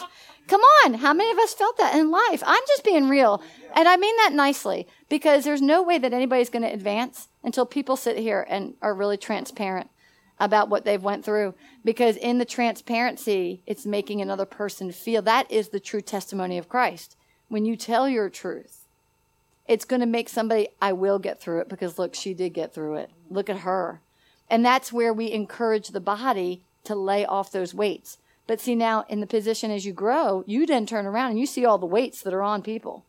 Come on. How many of us felt that in life? I'm just being real. And I mean that nicely because there's no way that anybody's going to advance until people sit here and are really transparent about what they've went through because in the transparency it's making another person feel that is the true testimony of Christ when you tell your truth it's going to make somebody I will get through it because look she did get through it look at her and that's where we encourage the body to lay off those weights but see now in the position as you grow you then turn around and you see all the weights that are on people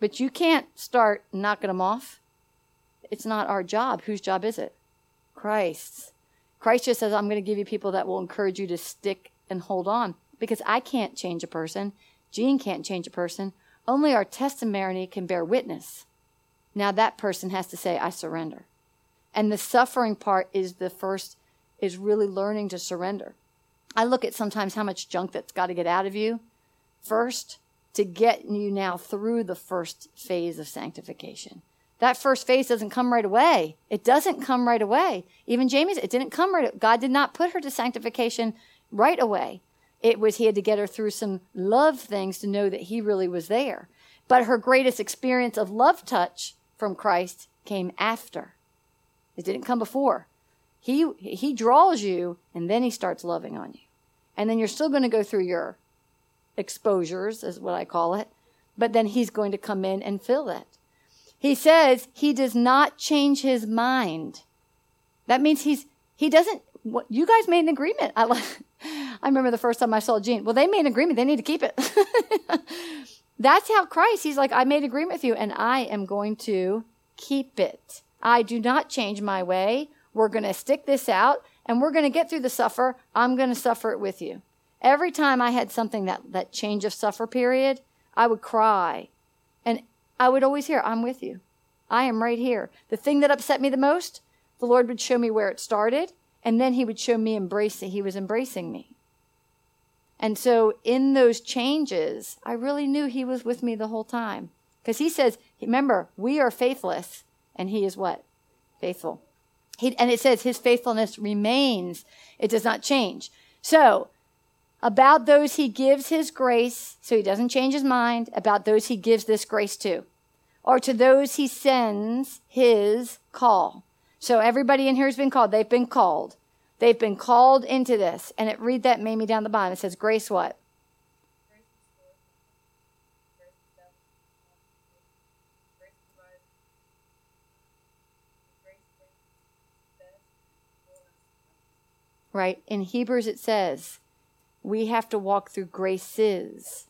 but you can't start knocking them off it's not our job whose job is it Christ's Christ just says, I'm going to give you people that will encourage you to stick and hold on because I can't change a person. Gene can't change a person. Only our testimony can bear witness. Now that person has to say, I surrender. And the suffering part is the first, is really learning to surrender. I look at sometimes how much junk that's got to get out of you first to get you now through the first phase of sanctification. That first phase doesn't come right away. It doesn't come right away. Even Jamie's, it didn't come right. God did not put her to sanctification right away. It was he had to get her through some love things to know that he really was there. But her greatest experience of love touch from Christ came after. It didn't come before. He he draws you and then he starts loving on you. And then you're still going to go through your exposures, is what I call it. But then he's going to come in and fill it. He says he does not change his mind. That means he's he doesn't. What, you guys made an agreement. I *laughs* I remember the first time I saw Gene. Well, they made an agreement. They need to keep it. *laughs* That's how Christ. He's like, I made agreement with you, and I am going to keep it. I do not change my way. We're going to stick this out, and we're going to get through the suffer. I'm going to suffer it with you. every time I had something that, that change of suffer period, I would cry. And I would always hear, I'm with you. I am right here. The thing that upset me the most, the Lord would show me where it started, and then he would show me embrace he was embracing me. And so in those changes, I really knew he was with me the whole time. Because he says, remember, we are faithless, and he is what? Faithful. He, and it says his faithfulness remains, it does not change. So, about those he gives his grace, so he doesn't change his mind, about those he gives this grace to, or to those he sends his call. So, everybody in here has been called. They've been called. They've been called into this. And it read that Mamie down the bottom. It says, Grace what? Right? In Hebrews it says, we have to walk through graces.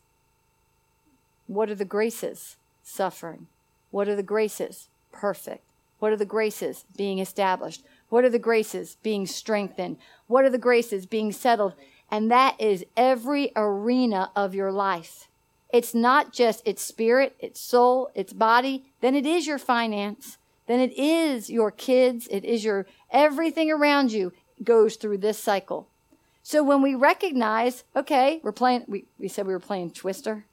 What are the graces? Suffering. What are the graces? Perfect. What are the graces? Being established. What are the graces? Being strengthened. What are the graces? Being settled. And that is every arena of your life. It's not just its spirit, its soul, its body. Then it is your finance. Then it is your kids. It is your everything around you goes through this cycle. So when we recognize, okay, we're playing, we, we said we were playing Twister.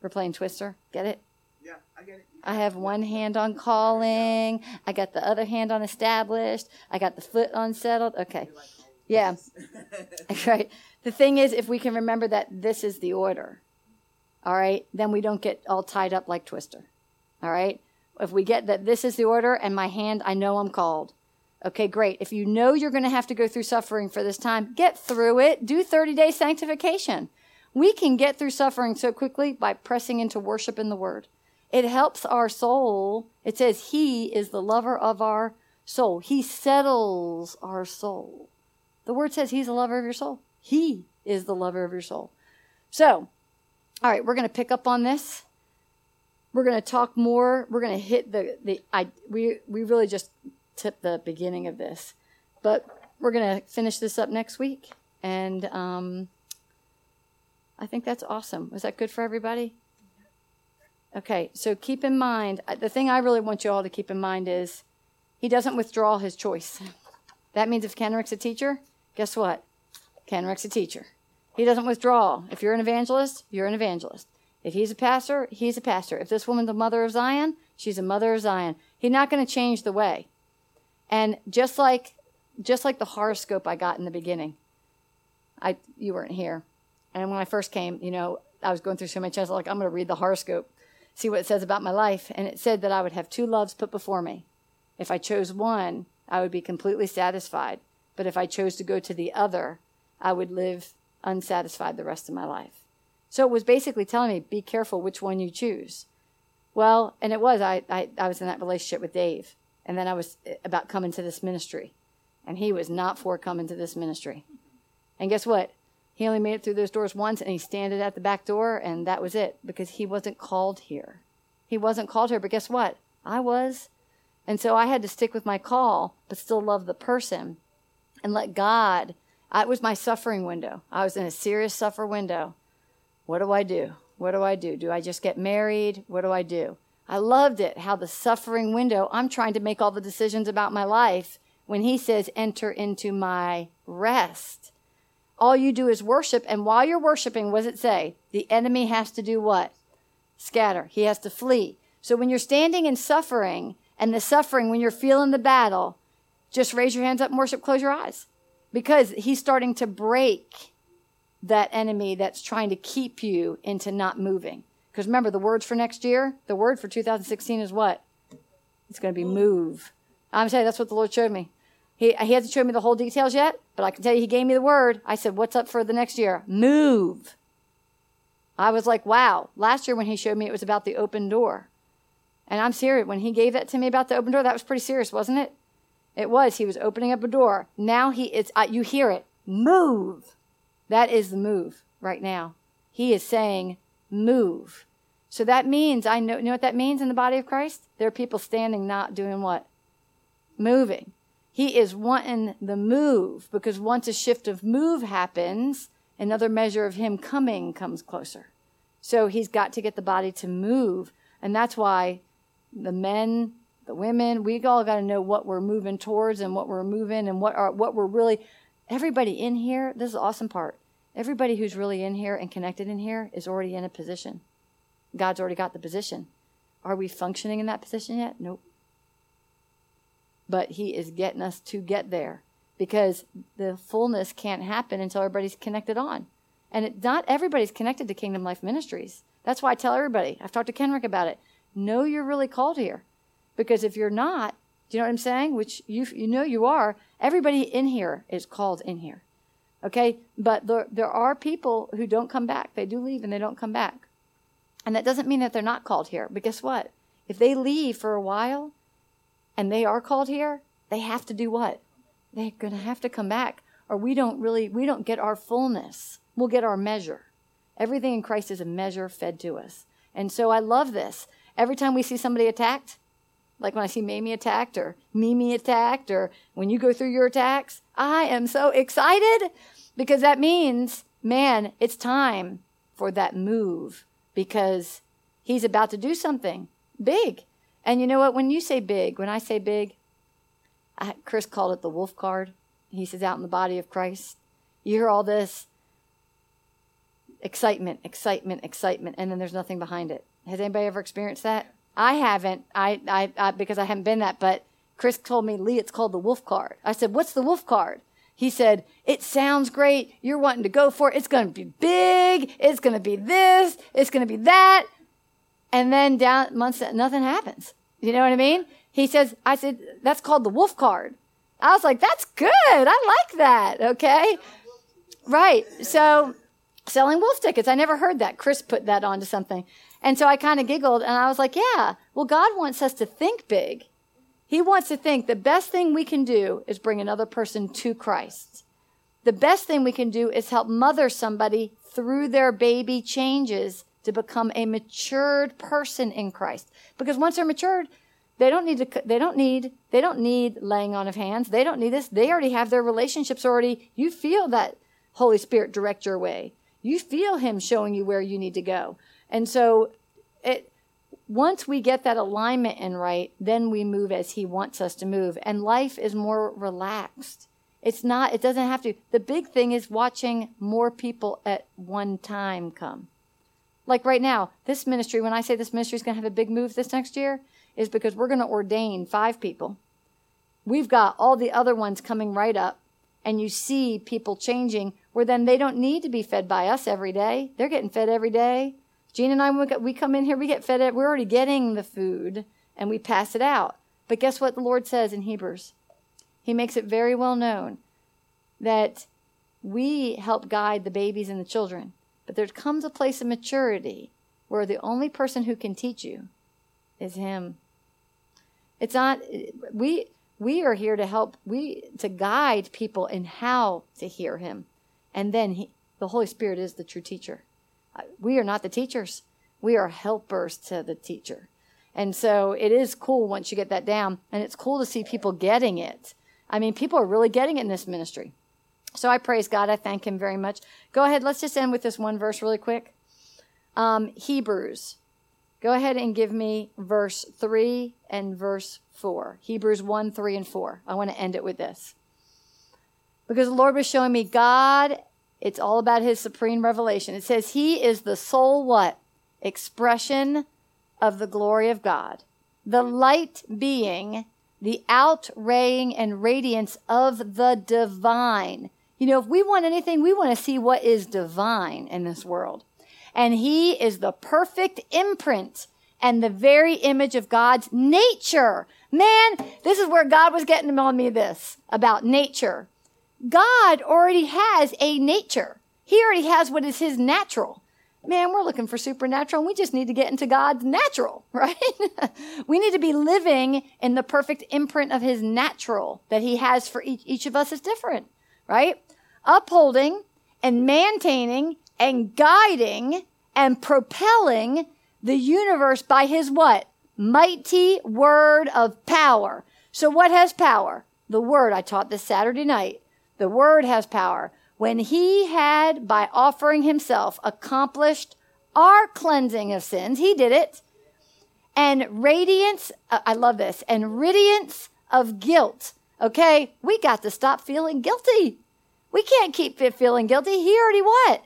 We're playing Twister. Get it? Yeah, I get it. I have one hand on calling. I got the other hand on established. I got the foot on settled. Okay. Yeah. *laughs* right. The thing is, if we can remember that this is the order, all right, then we don't get all tied up like Twister. All right. If we get that this is the order and my hand, I know I'm called. Okay, great. If you know you're going to have to go through suffering for this time, get through it. Do 30 day sanctification. We can get through suffering so quickly by pressing into worship in the Word. It helps our soul. It says He is the lover of our soul. He settles our soul. The Word says He's the lover of your soul. He is the lover of your soul. So, all right, we're going to pick up on this. We're going to talk more. We're going to hit the the I we we really just tip the beginning of this. But we're going to finish this up next week. And um, I think that's awesome. Was that good for everybody? Okay, so keep in mind uh, the thing I really want you all to keep in mind is he doesn't withdraw his choice. *laughs* That means if Kenrick's a teacher, guess what? Kenrick's a teacher. He doesn't withdraw. If you're an evangelist, you're an evangelist. If he's a pastor, he's a pastor. If this woman's a mother of Zion, she's a mother of Zion. He's not going to change the way. And just like just like the horoscope I got in the beginning, I you weren't here. And when I first came, you know, I was going through so. I was like, I'm going to read the horoscope, see what it says about my life. And it said that I would have two loves put before me. If I chose one, I would be completely satisfied. But if I chose to go to the other, I would live unsatisfied the rest of my life. So it was basically telling me, be careful which one you choose. Well, and it was. I, I, I was in that relationship with Dave. And then I was eh, about coming to this ministry. And he was not for coming to this ministry. And guess what? He only made it through those doors once and he standed at the back door and that was it because he wasn't called here. He wasn't called here, but guess what? I was. And so I had to stick with my call, but still love the person and let God. It was my suffering window. I was in a serious suffer window. What do I do? What do I do? Do I just get married? What do I do? I loved it how the suffering window, I'm trying to make all the decisions about my life when he says, enter into my rest. All you do is worship. And while you're worshiping, what does it say? The enemy has to do what? Scatter. He has to flee. So when you're standing in suffering and the suffering, when you're feeling the battle, just raise your hands up and worship, close your eyes. Because he's starting to break that enemy that's trying to keep you into not moving. Because remember, the words for next year, the word for 2016 is what? It's going to be move. I'm saying that's what the Lord showed me. He, he hasn't shown me the whole details yet, but I can tell you he gave me the word. I said, What's up for the next year? Move. I was like, Wow. Last year when he showed me, it was about the open door. And I'm serious. When he gave that to me about the open door, that was pretty serious, wasn't it? It was. He was opening up a door. Now he it's uh, you hear it. Move. That is the move right now. He is saying, move. So that means, I know, you know what that means in the body of Christ? There are people standing not doing what? Moving. He is wanting the move because once a shift of move happens, another measure of him coming comes closer. So he's got to get the body to move. And that's why the men, the women, we all got to know what we're moving towards and what we're moving and what are what we're really everybody in here, this is the awesome part. Everybody who's really in here and connected in here is already in a position. God's already got the position. Are we functioning in that position yet? Nope. But He is getting us to get there because the fullness can't happen until everybody's connected on. And it, not everybody's connected to Kingdom Life Ministries. That's why I tell everybody, I've talked to Kenrick about it. Know you're really called here. Because if you're not, do you know what I'm saying? Which you, you know you are, everybody in here is called in here. Okay? But there, there are people who don't come back. They do leave and they don't come back. And that doesn't mean that they're not called here. But guess what? If they leave for a while and they are called here, they have to do what? They're going to have to come back or we don't really, we don't get our fullness. We'll get our measure. Everything in Christ is a measure fed to us. And so I love this. Every time we see somebody attacked, like when I see Mamie attacked or Mimi attacked or when you go through your attacks, I am so excited because that means, man, it's time for that move because he's about to do something big. And you know what? When you say big, when I say big, I, Chris called it the wolf card. He says, out in the body of Christ. You hear all this excitement, excitement, excitement, and then there's nothing behind it. Has anybody ever experienced that? I haven't. I, I, I because I haven't been that. But Chris told me, Leigh, it's called the wolf card. I said, what's the wolf card? He said, it sounds great. You're wanting to go for it. It's going to be big. It's going to be this. It's going to be that. And then down months, nothing happens. You know what I mean? He says, I said, that's called the wolf card. I was like, that's good. I like that. Okay. Right. So selling wolf tickets. I never heard that. Chris put that onto something. And so I kind of giggled and I was like, yeah, well, God wants us to think big. He wants to think the best thing we can do is bring another person to Christ. The best thing we can do is help mother somebody through their baby changes to become a matured person in Christ. Because once they're matured, they don't need to, they don't need, they don't need laying on of hands. They don't need this. They already have their relationships already. You feel that Holy Spirit direct your way. You feel Him showing you where you need to go. And so it once we get that alignment in right, then we move as he wants us to move. And life is more relaxed. It's not, it doesn't have to. The big thing is watching more people at one time come. Like right now, this ministry, when I say this ministry is going to have a big move this next year, is because we're going to ordain five people. We've got all the other ones coming right up, and you see people changing where then they don't need to be fed by us every day. They're getting fed every day. Gene and I, we come in here, we get fed up. We're already getting the food and we pass it out. But guess what the Lord says in Hebrews? He makes it very well known that we help guide the babies and the children. But there comes a place of maturity where the only person who can teach you is Him. It's not, we, we are here to help, we, to guide people in how to hear Him. And then he, the Holy Spirit is the true teacher we are not the teachers. We are helpers to the teacher. And so it is cool once you get that down. And it's cool to see people getting it. I mean, people are really getting it in this ministry. So I praise God. I thank Him very much. Go ahead. Let's just end with this one verse really quick. Um, Hebrews. Go ahead and give me verse 3 and verse 4. Hebrews 1, 3, and 4. I want to end it with this. Because the Lord was showing me God it's all about his supreme revelation. It says he is the sole what? Expression of the glory of God. The light being the outraying and radiance of the divine. You know, if we want anything, we want to see what is divine in this world. And he is the perfect imprint and the very image of God's nature. Man, this is where God was getting on me this about nature. God already has a nature. He already has what is his natural. Man, we're looking for supernatural and we just need to get into God's natural, *laughs* right? we need to be living in the perfect imprint of his natural that he has for each, each of us is different, right? Upholding and maintaining and guiding and propelling the universe by his what? Mighty word of power. So what has power? The word I taught this Saturday night. The word has power. when he had, by offering himself, accomplished our cleansing of sins. He did it. And radiance, uh, I love this, and radiance of guilt. Okay, we got to stop feeling guilty. We can't keep feeling guilty. He already what?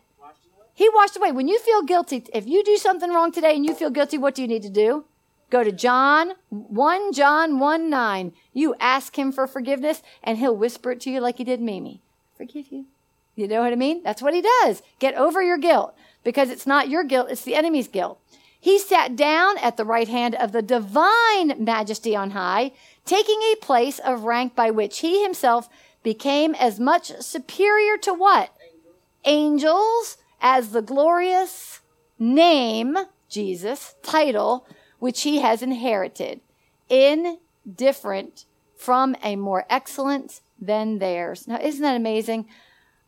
He washed away. When you feel guilty, if you do something wrong today and you feel guilty, what do you need to do? Go to John 1 John 1 9. You ask him for forgiveness and he'll whisper it to you like he did Mimi. Forgive you. You know what I mean? That's what he does. Get over your guilt because it's not your guilt, it's the enemy's guilt. He sat down at the right hand of the divine majesty on high, taking a place of rank by which he himself became as much superior to what? Angels as the glorious name, Jesus, title, which he has inherited, indifferent from a more excellent than theirs. Now, isn't that amazing?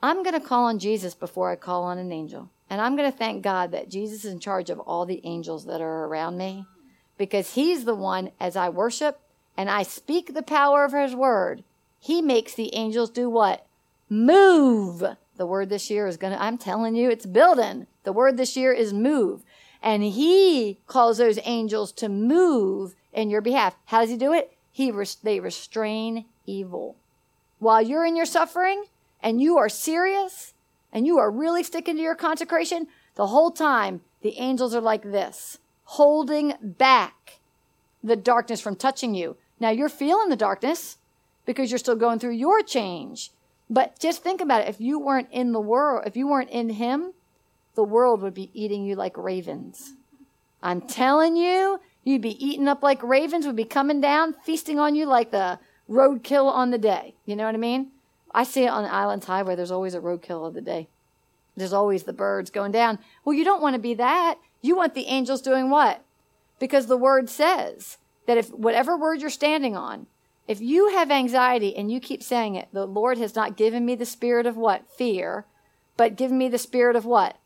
I'm going to call on Jesus before I call on an angel. And I'm going to thank God that Jesus is in charge of all the angels that are around me because he's the one, as I worship and I speak the power of his word, he makes the angels do what? Move. The word this year is going to, I'm telling you, it's building. The word this year is move. And he calls those angels to move in your behalf. How does he do it? He they restrain evil. While you're in your suffering and you are serious and you are really sticking to your consecration, the whole time the angels are like this, holding back the darkness from touching you. Now you're feeling the darkness because you're still going through your change. But just think about it. If you weren't in the world, if you weren't in Him, the world would be eating you like ravens. I'm telling you, you'd be eaten up like ravens, would be coming down, feasting on you like the roadkill on the day. You know what I mean? I see it on the Islands Highway. There's always a roadkill of the day. There's always the birds going down. Well, you don't want to be that. You want the angels doing what? Because the word says that if whatever word you're standing on, if you have anxiety and you keep saying it, the Lord has not given me the spirit of what? Fear, but given me the spirit of what?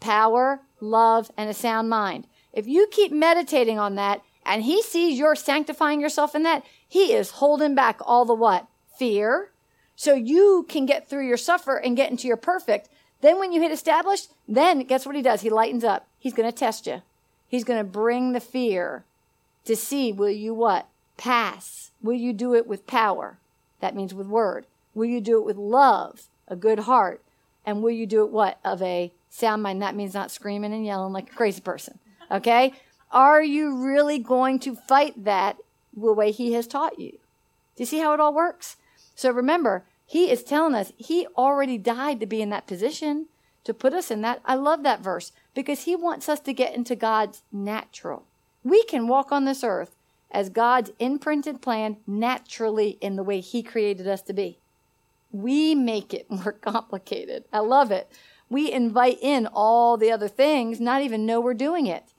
Power, love, and a sound mind. If you keep meditating on that and he sees you're sanctifying yourself in that, he is holding back all the what? Fear. So you can get through your suffer and get into your perfect. Then when you hit established, then guess what he does? He lightens up. He's going to test you. He's going to bring the fear to see will you what? Pass. Will you do it with power? That means with word. Will you do it with love, a good heart? And will you do it what? Of a sound mind. That means not screaming and yelling like a crazy person. Okay? Are you really going to fight that the way he has taught you? Do you see how it all works? So remember, he is telling us he already died to be in that position, to put us in that. I love that verse because he wants us to get into God's natural. We can walk on this earth as God's imprinted plan naturally in the way he created us to be. We make it more *laughs* complicated. I love it. We invite in all the other things, not even know we're doing it.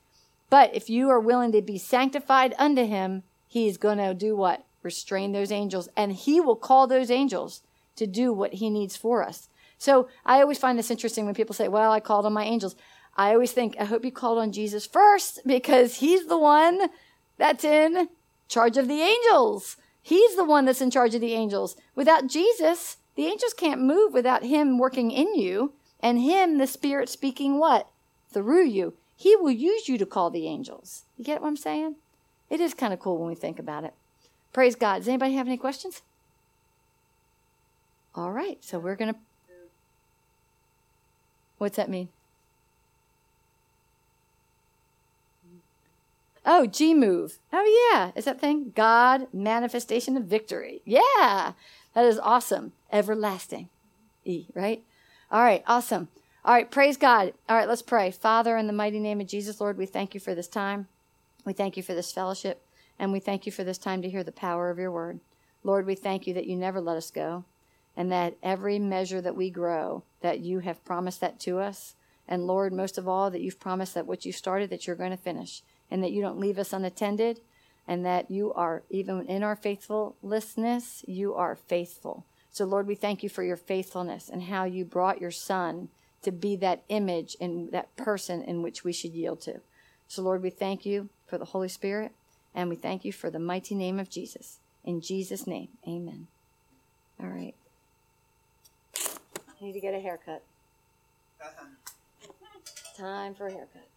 But if you are willing to be sanctified unto him, he's going to do what? Restrain those angels. And he will call those angels to do what he needs for us. So I always find this interesting when people say, well, I called on my angels. I always think, I hope you called on Jesus first because he's the one that's in charge of the angels. He's the one that's in charge of the angels. Without Jesus, the angels can't move without him working in you and him, the spirit speaking what? Through you. He will use you to call the angels. You get what I'm saying? It is kind of cool when we think about it. Praise God. Does anybody have any questions? All right, so we're going to. What's that mean? Oh, G move. Oh, yeah. Is that thing? God, manifestation of victory. Yeah. That is awesome. Everlasting. E, right? All right. Awesome. All right. Praise God. All right. Let's pray. Father, in the mighty name of Jesus, Lord, we thank you for this time. We thank you for this fellowship. And we thank you for this time to hear the power of your word. Lord, we thank you that you never let us go and that every measure that we grow, that you have promised that to us. And Lord, most of all, that you've promised that what you started, that you're going to finish and that you don't leave us unattended, and that you are, even in our faithfulness, you are faithful. So, Lord, we thank you for your faithfulness and how you brought your Son to be that image and that person in which we should yield to. So, Lord, we thank you for the Holy Spirit, and we thank you for the mighty name of Jesus. In Jesus' name, amen. All right. I Need to get a haircut. Uh-huh. Time for a haircut.